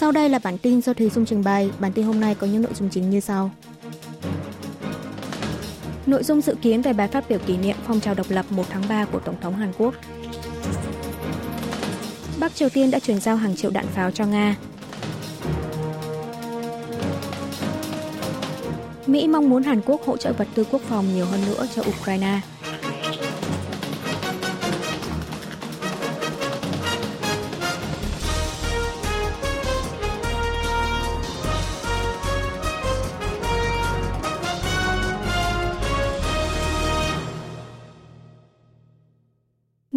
Sau đây là bản tin do Thùy Dung trình bày. Bản tin hôm nay có những nội dung chính như sau. Nội dung dự kiến về bài phát biểu kỷ niệm phong trào độc lập 1 tháng 3 của Tổng thống Hàn Quốc. Bắc Triều Tiên đã chuyển giao hàng triệu đạn pháo cho Nga. Mỹ mong muốn Hàn Quốc hỗ trợ vật tư quốc phòng nhiều hơn nữa cho Ukraine.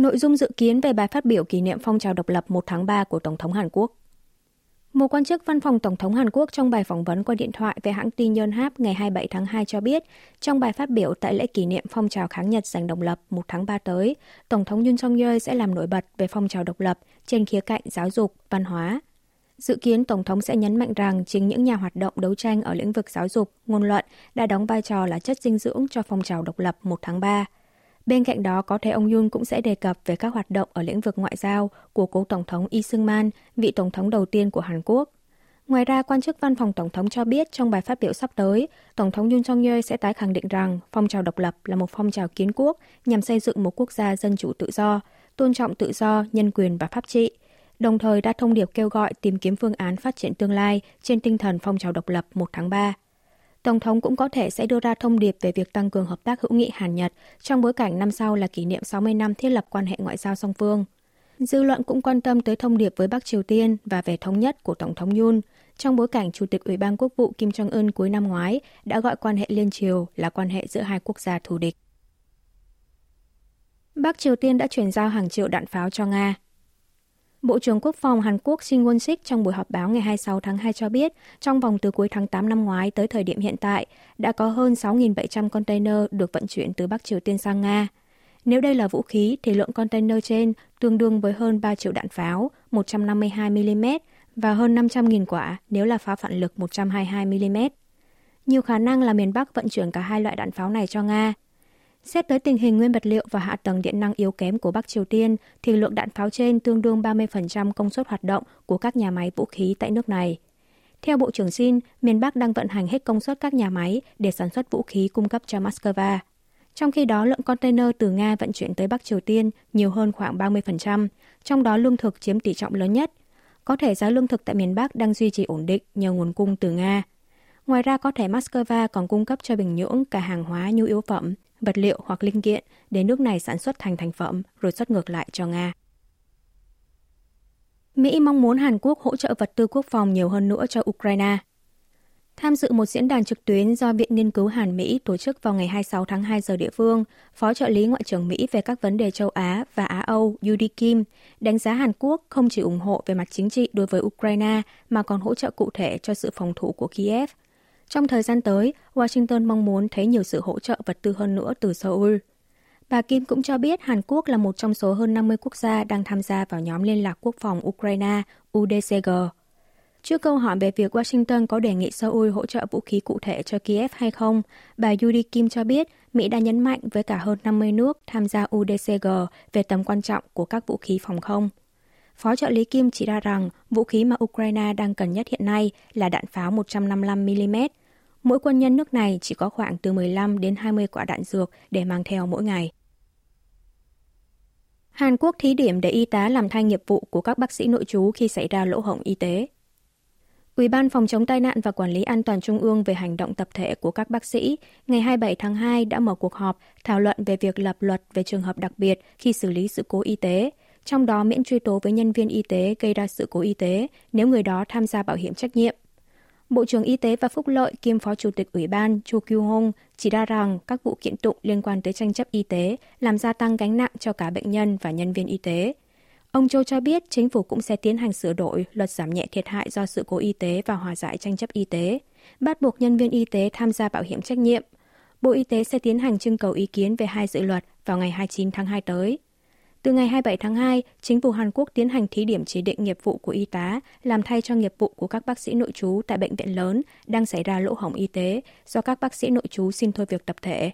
Nội dung dự kiến về bài phát biểu kỷ niệm phong trào độc lập 1 tháng 3 của Tổng thống Hàn Quốc. Một quan chức văn phòng Tổng thống Hàn Quốc trong bài phỏng vấn qua điện thoại về hãng tin Yonhap ngày 27 tháng 2 cho biết, trong bài phát biểu tại lễ kỷ niệm phong trào kháng Nhật giành độc lập 1 tháng 3 tới, Tổng thống Yoon song yeol sẽ làm nổi bật về phong trào độc lập trên khía cạnh giáo dục, văn hóa. Dự kiến Tổng thống sẽ nhấn mạnh rằng chính những nhà hoạt động đấu tranh ở lĩnh vực giáo dục, ngôn luận đã đóng vai trò là chất dinh dưỡng cho phong trào độc lập 1 tháng 3. Bên cạnh đó, có thể ông Yun cũng sẽ đề cập về các hoạt động ở lĩnh vực ngoại giao của cố Tổng thống Lee Seung-man, vị Tổng thống đầu tiên của Hàn Quốc. Ngoài ra, quan chức văn phòng Tổng thống cho biết trong bài phát biểu sắp tới, Tổng thống Yoon song yeol sẽ tái khẳng định rằng phong trào độc lập là một phong trào kiến quốc nhằm xây dựng một quốc gia dân chủ tự do, tôn trọng tự do, nhân quyền và pháp trị, đồng thời đã thông điệp kêu gọi tìm kiếm phương án phát triển tương lai trên tinh thần phong trào độc lập 1 tháng 3. Tổng thống cũng có thể sẽ đưa ra thông điệp về việc tăng cường hợp tác hữu nghị Hàn-Nhật trong bối cảnh năm sau là kỷ niệm 60 năm thiết lập quan hệ ngoại giao song phương. Dư luận cũng quan tâm tới thông điệp với Bắc Triều Tiên và về thống nhất của Tổng thống Yoon, trong bối cảnh Chủ tịch Ủy ban Quốc vụ Kim Jong-un cuối năm ngoái đã gọi quan hệ liên triều là quan hệ giữa hai quốc gia thù địch. Bắc Triều Tiên đã chuyển giao hàng triệu đạn pháo cho Nga. Bộ trưởng Quốc phòng Hàn Quốc Shin Won-sik trong buổi họp báo ngày 26 tháng 2 cho biết, trong vòng từ cuối tháng 8 năm ngoái tới thời điểm hiện tại, đã có hơn 6.700 container được vận chuyển từ Bắc Triều Tiên sang Nga. Nếu đây là vũ khí, thì lượng container trên tương đương với hơn 3 triệu đạn pháo 152mm và hơn 500.000 quả nếu là pháo phản lực 122mm. Nhiều khả năng là miền Bắc vận chuyển cả hai loại đạn pháo này cho Nga, Xét tới tình hình nguyên vật liệu và hạ tầng điện năng yếu kém của Bắc Triều Tiên, thì lượng đạn pháo trên tương đương 30% công suất hoạt động của các nhà máy vũ khí tại nước này. Theo Bộ trưởng Shin, miền Bắc đang vận hành hết công suất các nhà máy để sản xuất vũ khí cung cấp cho Moscow. Trong khi đó, lượng container từ Nga vận chuyển tới Bắc Triều Tiên nhiều hơn khoảng 30%, trong đó lương thực chiếm tỷ trọng lớn nhất. Có thể giá lương thực tại miền Bắc đang duy trì ổn định nhờ nguồn cung từ Nga. Ngoài ra, có thể Moscow còn cung cấp cho Bình Nhưỡng cả hàng hóa nhu yếu phẩm, vật liệu hoặc linh kiện để nước này sản xuất thành thành phẩm rồi xuất ngược lại cho Nga. Mỹ mong muốn Hàn Quốc hỗ trợ vật tư quốc phòng nhiều hơn nữa cho Ukraine. Tham dự một diễn đàn trực tuyến do Viện Nghiên cứu Hàn Mỹ tổ chức vào ngày 26 tháng 2 giờ địa phương, Phó trợ lý Ngoại trưởng Mỹ về các vấn đề châu Á và Á Âu Yudi Kim đánh giá Hàn Quốc không chỉ ủng hộ về mặt chính trị đối với Ukraine mà còn hỗ trợ cụ thể cho sự phòng thủ của Kiev – trong thời gian tới, Washington mong muốn thấy nhiều sự hỗ trợ vật tư hơn nữa từ Seoul. Bà Kim cũng cho biết Hàn Quốc là một trong số hơn 50 quốc gia đang tham gia vào nhóm liên lạc quốc phòng Ukraine UDCG. Trước câu hỏi về việc Washington có đề nghị Seoul hỗ trợ vũ khí cụ thể cho Kiev hay không, bà Yuri Kim cho biết Mỹ đã nhấn mạnh với cả hơn 50 nước tham gia UDCG về tầm quan trọng của các vũ khí phòng không. Phó trợ lý Kim chỉ ra rằng vũ khí mà Ukraine đang cần nhất hiện nay là đạn pháo 155mm, Mỗi quân nhân nước này chỉ có khoảng từ 15 đến 20 quả đạn dược để mang theo mỗi ngày. Hàn Quốc thí điểm để y tá làm thay nghiệp vụ của các bác sĩ nội trú khi xảy ra lỗ hổng y tế. Ủy ban Phòng chống tai nạn và Quản lý an toàn Trung ương về hành động tập thể của các bác sĩ ngày 27 tháng 2 đã mở cuộc họp thảo luận về việc lập luật về trường hợp đặc biệt khi xử lý sự cố y tế, trong đó miễn truy tố với nhân viên y tế gây ra sự cố y tế nếu người đó tham gia bảo hiểm trách nhiệm. Bộ trưởng Y tế và Phúc lợi kiêm Phó Chủ tịch Ủy ban Chu Kyu Hong chỉ ra rằng các vụ kiện tụng liên quan tới tranh chấp y tế làm gia tăng gánh nặng cho cả bệnh nhân và nhân viên y tế. Ông Châu cho biết chính phủ cũng sẽ tiến hành sửa đổi luật giảm nhẹ thiệt hại do sự cố y tế và hòa giải tranh chấp y tế, bắt buộc nhân viên y tế tham gia bảo hiểm trách nhiệm. Bộ Y tế sẽ tiến hành trưng cầu ý kiến về hai dự luật vào ngày 29 tháng 2 tới. Từ ngày 27 tháng 2, chính phủ Hàn Quốc tiến hành thí điểm chỉ định nghiệp vụ của y tá làm thay cho nghiệp vụ của các bác sĩ nội trú tại bệnh viện lớn đang xảy ra lỗ hổng y tế do các bác sĩ nội trú xin thôi việc tập thể.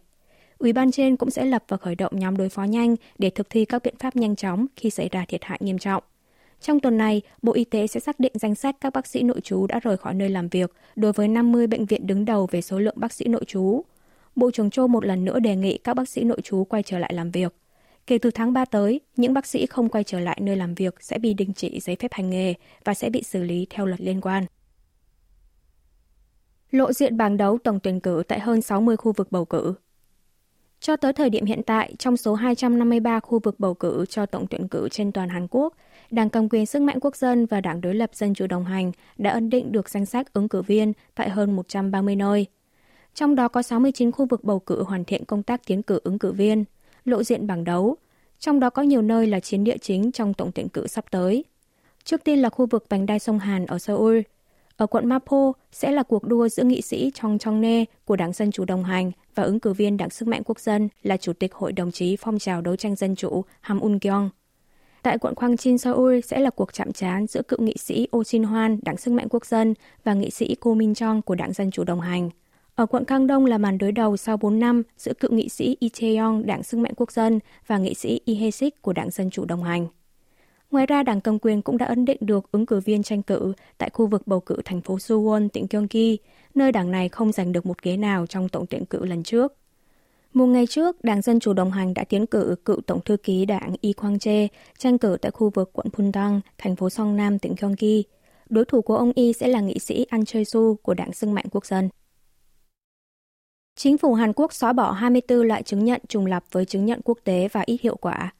Ủy ban trên cũng sẽ lập và khởi động nhóm đối phó nhanh để thực thi các biện pháp nhanh chóng khi xảy ra thiệt hại nghiêm trọng. Trong tuần này, Bộ Y tế sẽ xác định danh sách các bác sĩ nội trú đã rời khỏi nơi làm việc đối với 50 bệnh viện đứng đầu về số lượng bác sĩ nội trú. Bộ trưởng Châu một lần nữa đề nghị các bác sĩ nội trú quay trở lại làm việc. Kể từ tháng 3 tới, những bác sĩ không quay trở lại nơi làm việc sẽ bị đình chỉ giấy phép hành nghề và sẽ bị xử lý theo luật liên quan. Lộ diện bảng đấu tổng tuyển cử tại hơn 60 khu vực bầu cử. Cho tới thời điểm hiện tại, trong số 253 khu vực bầu cử cho tổng tuyển cử trên toàn Hàn Quốc, Đảng cầm quyền sức mạnh quốc dân và Đảng đối lập Dân chủ đồng hành đã ấn định được danh sách ứng cử viên tại hơn 130 nơi. Trong đó có 69 khu vực bầu cử hoàn thiện công tác tiến cử ứng cử viên, lộ diện bảng đấu, trong đó có nhiều nơi là chiến địa chính trong tổng tuyển cử sắp tới. Trước tiên là khu vực vành đai sông Hàn ở Seoul. Ở quận Mapo sẽ là cuộc đua giữa nghị sĩ Chong Chong Ne của Đảng Dân Chủ đồng hành và ứng cử viên Đảng Sức mạnh Quốc dân là Chủ tịch Hội đồng chí phong trào đấu tranh dân chủ Ham Un Kyong. Tại quận Quang Chin, Seoul sẽ là cuộc chạm trán giữa cựu nghị sĩ Oh Shin Hoan, Đảng Sức mạnh Quốc dân và nghị sĩ Ko Min Chong của Đảng Dân chủ đồng hành. Ở quận Cang Đông là màn đối đầu sau 4 năm giữa cựu nghị sĩ Lee Cheong, Đảng Sức mạnh Quốc dân và nghị sĩ Lee Hae-sik của Đảng Dân chủ đồng hành. Ngoài ra, Đảng cầm quyền cũng đã ấn định được ứng cử viên tranh cử tại khu vực bầu cử thành phố Suwon, tỉnh Gyeonggi, nơi đảng này không giành được một ghế nào trong tổng tuyển cử lần trước. Một ngày trước, Đảng Dân Chủ đồng hành đã tiến cử cựu Tổng thư ký Đảng Y Kwang Che tranh cử tại khu vực quận Pundong, thành phố Song Nam, tỉnh Gyeonggi. Đối thủ của ông Y sẽ là nghị sĩ An Choi Su của Đảng Sưng Mạnh Quốc dân. Chính phủ Hàn Quốc xóa bỏ 24 loại chứng nhận trùng lập với chứng nhận quốc tế và ít hiệu quả.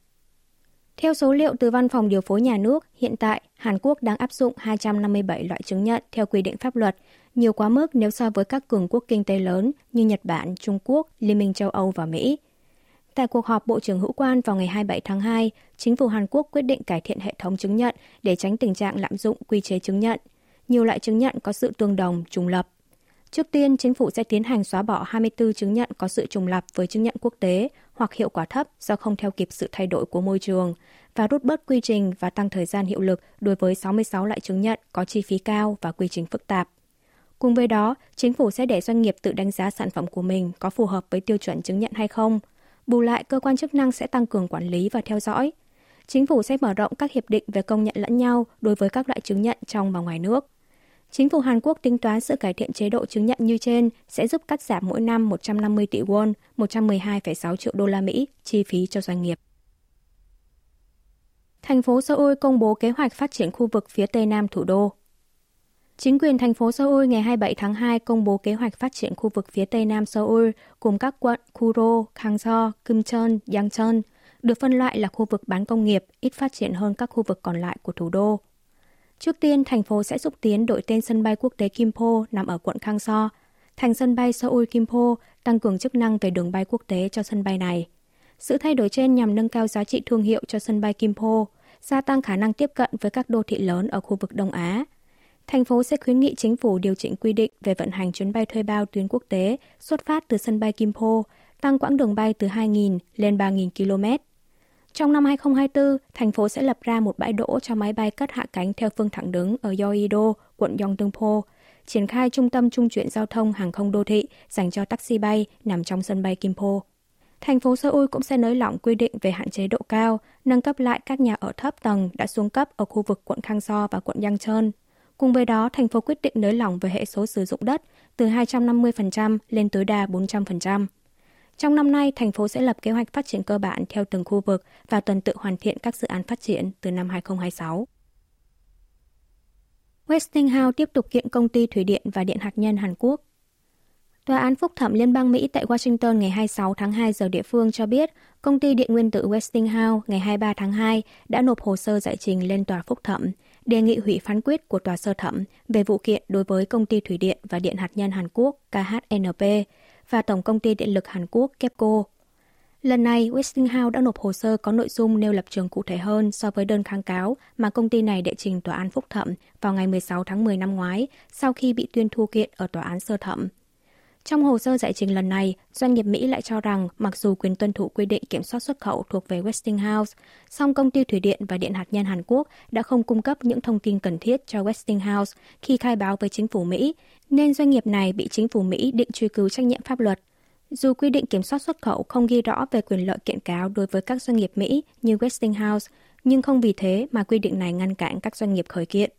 Theo số liệu từ Văn phòng Điều phối Nhà nước, hiện tại Hàn Quốc đang áp dụng 257 loại chứng nhận theo quy định pháp luật, nhiều quá mức nếu so với các cường quốc kinh tế lớn như Nhật Bản, Trung Quốc, Liên minh châu Âu và Mỹ. Tại cuộc họp Bộ trưởng Hữu quan vào ngày 27 tháng 2, chính phủ Hàn Quốc quyết định cải thiện hệ thống chứng nhận để tránh tình trạng lạm dụng quy chế chứng nhận. Nhiều loại chứng nhận có sự tương đồng, trùng lập. Trước tiên, chính phủ sẽ tiến hành xóa bỏ 24 chứng nhận có sự trùng lập với chứng nhận quốc tế hoặc hiệu quả thấp do không theo kịp sự thay đổi của môi trường và rút bớt quy trình và tăng thời gian hiệu lực đối với 66 loại chứng nhận có chi phí cao và quy trình phức tạp. Cùng với đó, chính phủ sẽ để doanh nghiệp tự đánh giá sản phẩm của mình có phù hợp với tiêu chuẩn chứng nhận hay không. Bù lại, cơ quan chức năng sẽ tăng cường quản lý và theo dõi. Chính phủ sẽ mở rộng các hiệp định về công nhận lẫn nhau đối với các loại chứng nhận trong và ngoài nước. Chính phủ Hàn Quốc tính toán sự cải thiện chế độ chứng nhận như trên sẽ giúp cắt giảm mỗi năm 150 tỷ won, 112,6 triệu đô la Mỹ chi phí cho doanh nghiệp. Thành phố Seoul công bố kế hoạch phát triển khu vực phía tây nam thủ đô. Chính quyền thành phố Seoul ngày 27 tháng 2 công bố kế hoạch phát triển khu vực phía tây nam Seoul gồm các quận Kuro, Kangso, Kimcheon, Yangcheon, được phân loại là khu vực bán công nghiệp, ít phát triển hơn các khu vực còn lại của thủ đô. Trước tiên, thành phố sẽ xúc tiến đổi tên sân bay quốc tế Kimpo nằm ở quận Kangso thành sân bay Seoul Kimpo, tăng cường chức năng về đường bay quốc tế cho sân bay này. Sự thay đổi trên nhằm nâng cao giá trị thương hiệu cho sân bay Kimpo, gia tăng khả năng tiếp cận với các đô thị lớn ở khu vực Đông Á. Thành phố sẽ khuyến nghị chính phủ điều chỉnh quy định về vận hành chuyến bay thuê bao tuyến quốc tế xuất phát từ sân bay Kimpo, tăng quãng đường bay từ 2.000 lên 3.000 km. Trong năm 2024, thành phố sẽ lập ra một bãi đỗ cho máy bay cất hạ cánh theo phương thẳng đứng ở Yoido, quận Yongtungpo, triển khai trung tâm trung chuyển giao thông hàng không đô thị dành cho taxi bay nằm trong sân bay Kimpo. Thành phố Seoul cũng sẽ nới lỏng quy định về hạn chế độ cao, nâng cấp lại các nhà ở thấp tầng đã xuống cấp ở khu vực quận Kangso và quận Yangcheon. Cùng với đó, thành phố quyết định nới lỏng về hệ số sử dụng đất từ 250% lên tối đa 400%. Trong năm nay, thành phố sẽ lập kế hoạch phát triển cơ bản theo từng khu vực và tuần tự hoàn thiện các dự án phát triển từ năm 2026. Westinghouse tiếp tục kiện công ty thủy điện và điện hạt nhân Hàn Quốc. Tòa án phúc thẩm Liên bang Mỹ tại Washington ngày 26 tháng 2 giờ địa phương cho biết công ty điện nguyên tử Westinghouse ngày 23 tháng 2 đã nộp hồ sơ giải trình lên tòa phúc thẩm, đề nghị hủy phán quyết của tòa sơ thẩm về vụ kiện đối với công ty thủy điện và điện hạt nhân Hàn Quốc KHNP và Tổng công ty điện lực Hàn Quốc KEPCO. Lần này, Westinghouse đã nộp hồ sơ có nội dung nêu lập trường cụ thể hơn so với đơn kháng cáo mà công ty này đệ trình tòa án phúc thẩm vào ngày 16 tháng 10 năm ngoái sau khi bị tuyên thua kiện ở tòa án sơ thẩm. Trong hồ sơ giải trình lần này, doanh nghiệp Mỹ lại cho rằng mặc dù quyền tuân thủ quy định kiểm soát xuất khẩu thuộc về Westinghouse, song công ty thủy điện và điện hạt nhân Hàn Quốc đã không cung cấp những thông tin cần thiết cho Westinghouse khi khai báo với chính phủ Mỹ, nên doanh nghiệp này bị chính phủ Mỹ định truy cứu trách nhiệm pháp luật. Dù quy định kiểm soát xuất khẩu không ghi rõ về quyền lợi kiện cáo đối với các doanh nghiệp Mỹ như Westinghouse, nhưng không vì thế mà quy định này ngăn cản các doanh nghiệp khởi kiện.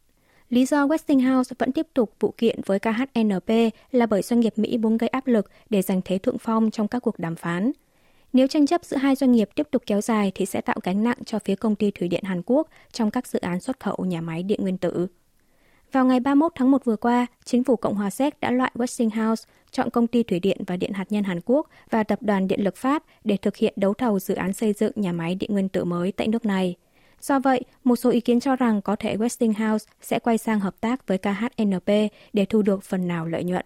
Lý do Westinghouse vẫn tiếp tục vụ kiện với KHNP là bởi doanh nghiệp Mỹ muốn gây áp lực để giành thế thượng phong trong các cuộc đàm phán. Nếu tranh chấp giữa hai doanh nghiệp tiếp tục kéo dài thì sẽ tạo gánh nặng cho phía công ty thủy điện Hàn Quốc trong các dự án xuất khẩu nhà máy điện nguyên tử. Vào ngày 31 tháng 1 vừa qua, chính phủ Cộng hòa Séc đã loại Westinghouse, chọn công ty thủy điện và điện hạt nhân Hàn Quốc và tập đoàn điện lực Pháp để thực hiện đấu thầu dự án xây dựng nhà máy điện nguyên tử mới tại nước này. Do vậy, một số ý kiến cho rằng có thể Westinghouse sẽ quay sang hợp tác với KHNP để thu được phần nào lợi nhuận.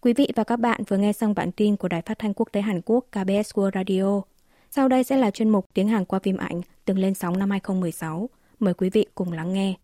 Quý vị và các bạn vừa nghe xong bản tin của Đài Phát thanh Quốc tế Hàn Quốc KBS World Radio. Sau đây sẽ là chuyên mục tiếng Hàn qua phim ảnh từng lên sóng năm 2016. Mời quý vị cùng lắng nghe.